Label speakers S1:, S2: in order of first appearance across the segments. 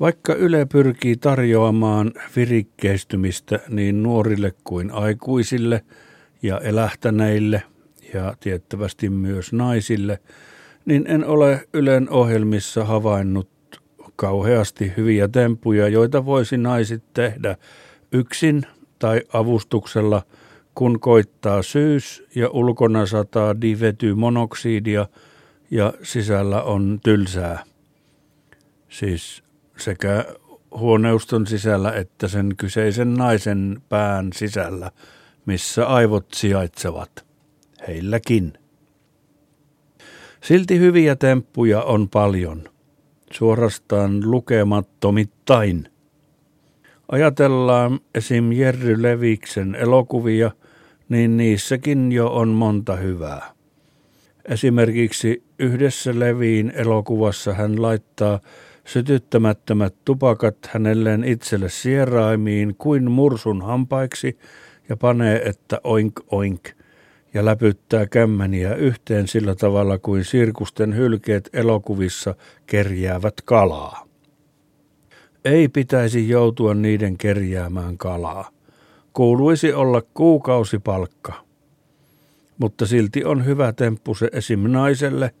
S1: Vaikka Yle pyrkii tarjoamaan virikkeistymistä niin nuorille kuin aikuisille ja elähtäneille ja tiettävästi myös naisille, niin en ole Ylen ohjelmissa havainnut kauheasti hyviä tempuja, joita voisi naiset tehdä yksin tai avustuksella, kun koittaa syys ja ulkona sataa monoksidia ja sisällä on tylsää. Siis sekä huoneuston sisällä että sen kyseisen naisen pään sisällä, missä aivot sijaitsevat. Heilläkin. Silti hyviä temppuja on paljon, suorastaan lukemattomittain. Ajatellaan esim. Jerry Leviksen elokuvia, niin niissäkin jo on monta hyvää. Esimerkiksi yhdessä Leviin elokuvassa hän laittaa sytyttämättömät tupakat hänelleen itselle sieraimiin kuin mursun hampaiksi ja panee, että oink oink, ja läpyttää kämmäniä yhteen sillä tavalla kuin sirkusten hylkeet elokuvissa kerjäävät kalaa. Ei pitäisi joutua niiden kerjäämään kalaa. Kuuluisi olla kuukausipalkka. Mutta silti on hyvä temppu se esim. naiselle –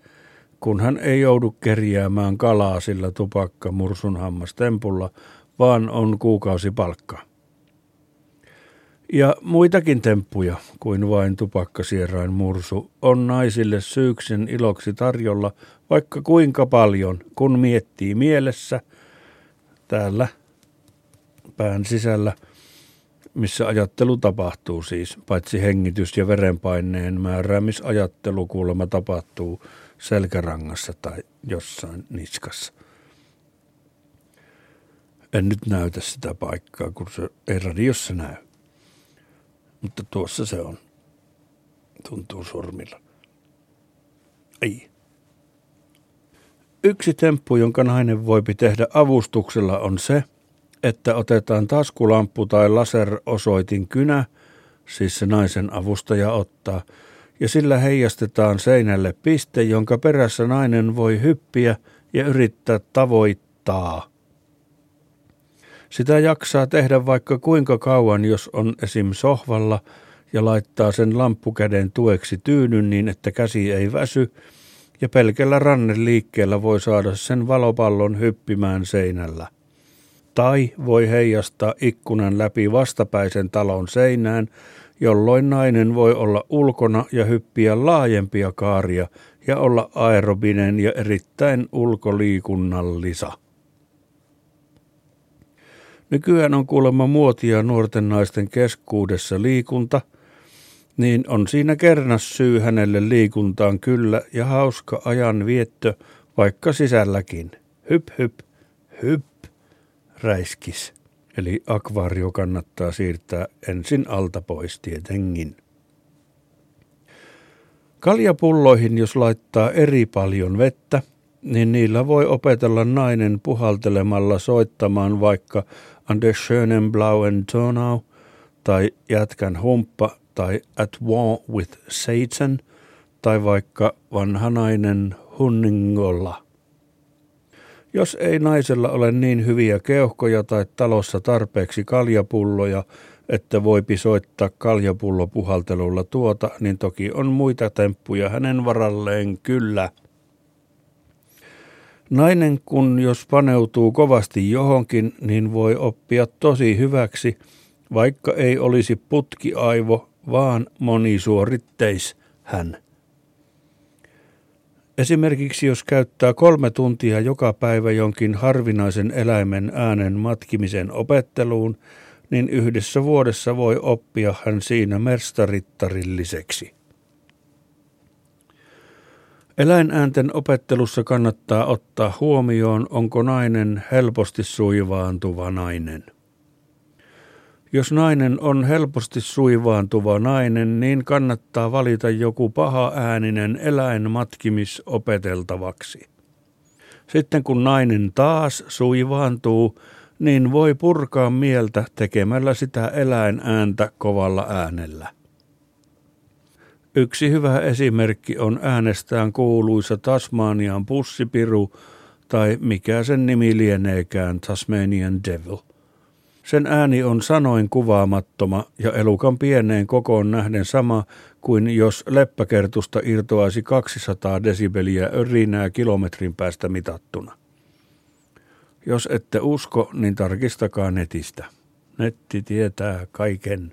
S1: kun hän ei joudu kerjäämään kalaa sillä tupakka mursunhammastempulla, vaan on kuukausipalkka. Ja muitakin temppuja kuin vain tupakkasierain mursu on naisille syyksen iloksi tarjolla vaikka kuinka paljon, kun miettii mielessä täällä pään sisällä, missä ajattelu tapahtuu siis, paitsi hengitys ja verenpaineen määräämisajattelu kuulemma tapahtuu selkärangassa tai jossain niskassa. En nyt näytä sitä paikkaa, kun se ei radiossa näy. Mutta tuossa se on. Tuntuu sormilla. Ei. Yksi temppu, jonka nainen voipi tehdä avustuksella, on se, että otetaan taskulamppu tai laserosoitin kynä, siis se naisen avustaja ottaa, ja sillä heijastetaan seinälle piste, jonka perässä nainen voi hyppiä ja yrittää tavoittaa. Sitä jaksaa tehdä vaikka kuinka kauan, jos on esim. sohvalla ja laittaa sen lamppukäden tueksi tyynyn niin, että käsi ei väsy, ja pelkällä rannen liikkeellä voi saada sen valopallon hyppimään seinällä. Tai voi heijastaa ikkunan läpi vastapäisen talon seinään, jolloin nainen voi olla ulkona ja hyppiä laajempia kaaria ja olla aerobinen ja erittäin ulkoliikunnallisa. Nykyään on kuulemma muotia nuorten naisten keskuudessa liikunta, niin on siinä kernas syy hänelle liikuntaan kyllä ja hauska ajan vietto vaikka sisälläkin. Hyp hyp, hyp, räiskis. Eli akvaario kannattaa siirtää ensin alta pois tietenkin. Kaljapulloihin, jos laittaa eri paljon vettä, niin niillä voi opetella nainen puhaltelemalla soittamaan vaikka Under schönen blauen Tonau tai Jätkän humppa tai At War with Satan tai vaikka Vanha nainen Hunningolla. Jos ei naisella ole niin hyviä keuhkoja tai talossa tarpeeksi kaljapulloja, että voi pisoittaa kaljapullo puhaltelulla tuota, niin toki on muita temppuja hänen varalleen kyllä. Nainen kun jos paneutuu kovasti johonkin, niin voi oppia tosi hyväksi, vaikka ei olisi putkiaivo, vaan monisuoritteis hän. Esimerkiksi jos käyttää kolme tuntia joka päivä jonkin harvinaisen eläimen äänen matkimisen opetteluun, niin yhdessä vuodessa voi oppia hän siinä merstarittarilliseksi. Eläinäänten opettelussa kannattaa ottaa huomioon, onko nainen helposti suivaantuva nainen. Jos nainen on helposti suivaantuva nainen, niin kannattaa valita joku paha ääninen eläin matkimis opeteltavaksi. Sitten kun nainen taas suivaantuu, niin voi purkaa mieltä tekemällä sitä eläinääntä kovalla äänellä. Yksi hyvä esimerkki on äänestään kuuluisa Tasmanian pussipiru tai mikä sen nimi lieneekään Tasmanian Devil. Sen ääni on sanoin kuvaamattoma ja elukan pieneen kokoon nähden sama kuin jos leppäkertusta irtoaisi 200 desibeliä örinää kilometrin päästä mitattuna. Jos ette usko, niin tarkistakaa netistä. Netti tietää kaiken.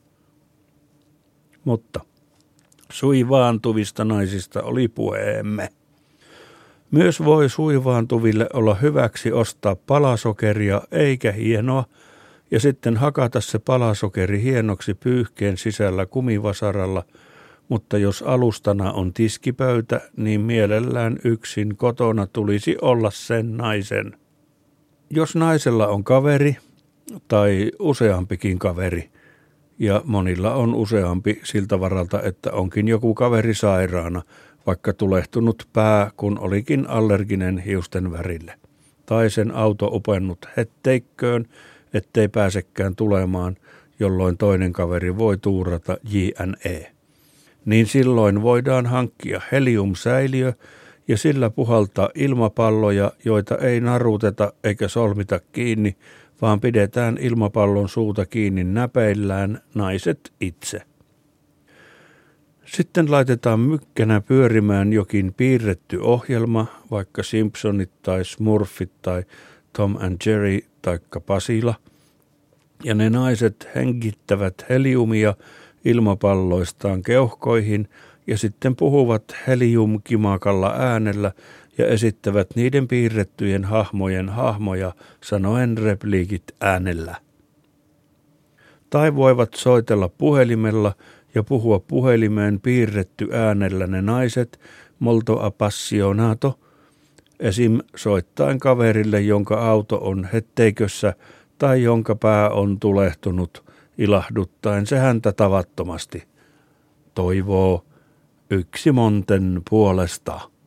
S1: Mutta suivaantuvista naisista oli puheemme. Myös voi suivaantuville olla hyväksi ostaa palasokeria eikä hienoa, ja sitten hakata se palasokeri hienoksi pyyhkeen sisällä kumivasaralla, mutta jos alustana on tiskipöytä, niin mielellään yksin kotona tulisi olla sen naisen. Jos naisella on kaveri, tai useampikin kaveri, ja monilla on useampi siltä varalta, että onkin joku kaveri sairaana, vaikka tulehtunut pää, kun olikin allerginen hiusten värille. Tai sen auto upennut hetteikköön, ettei pääsekään tulemaan, jolloin toinen kaveri voi tuurata JNE. Niin silloin voidaan hankkia heliumsäiliö ja sillä puhaltaa ilmapalloja, joita ei naruteta eikä solmita kiinni, vaan pidetään ilmapallon suuta kiinni näpeillään naiset itse. Sitten laitetaan mykkänä pyörimään jokin piirretty ohjelma, vaikka Simpsonit tai Smurfit tai Tom and Jerry taikka Pasila, ja ne naiset hengittävät heliumia ilmapalloistaan keuhkoihin ja sitten puhuvat heliumkimakalla äänellä ja esittävät niiden piirrettyjen hahmojen hahmoja sanoen repliikit äänellä. Tai voivat soitella puhelimella ja puhua puhelimeen piirretty äänellä ne naiset, molto appassionato, esim. soittaen kaverille, jonka auto on hetteikössä tai jonka pää on tulehtunut, ilahduttaen se häntä tavattomasti. Toivoo yksi monten puolesta.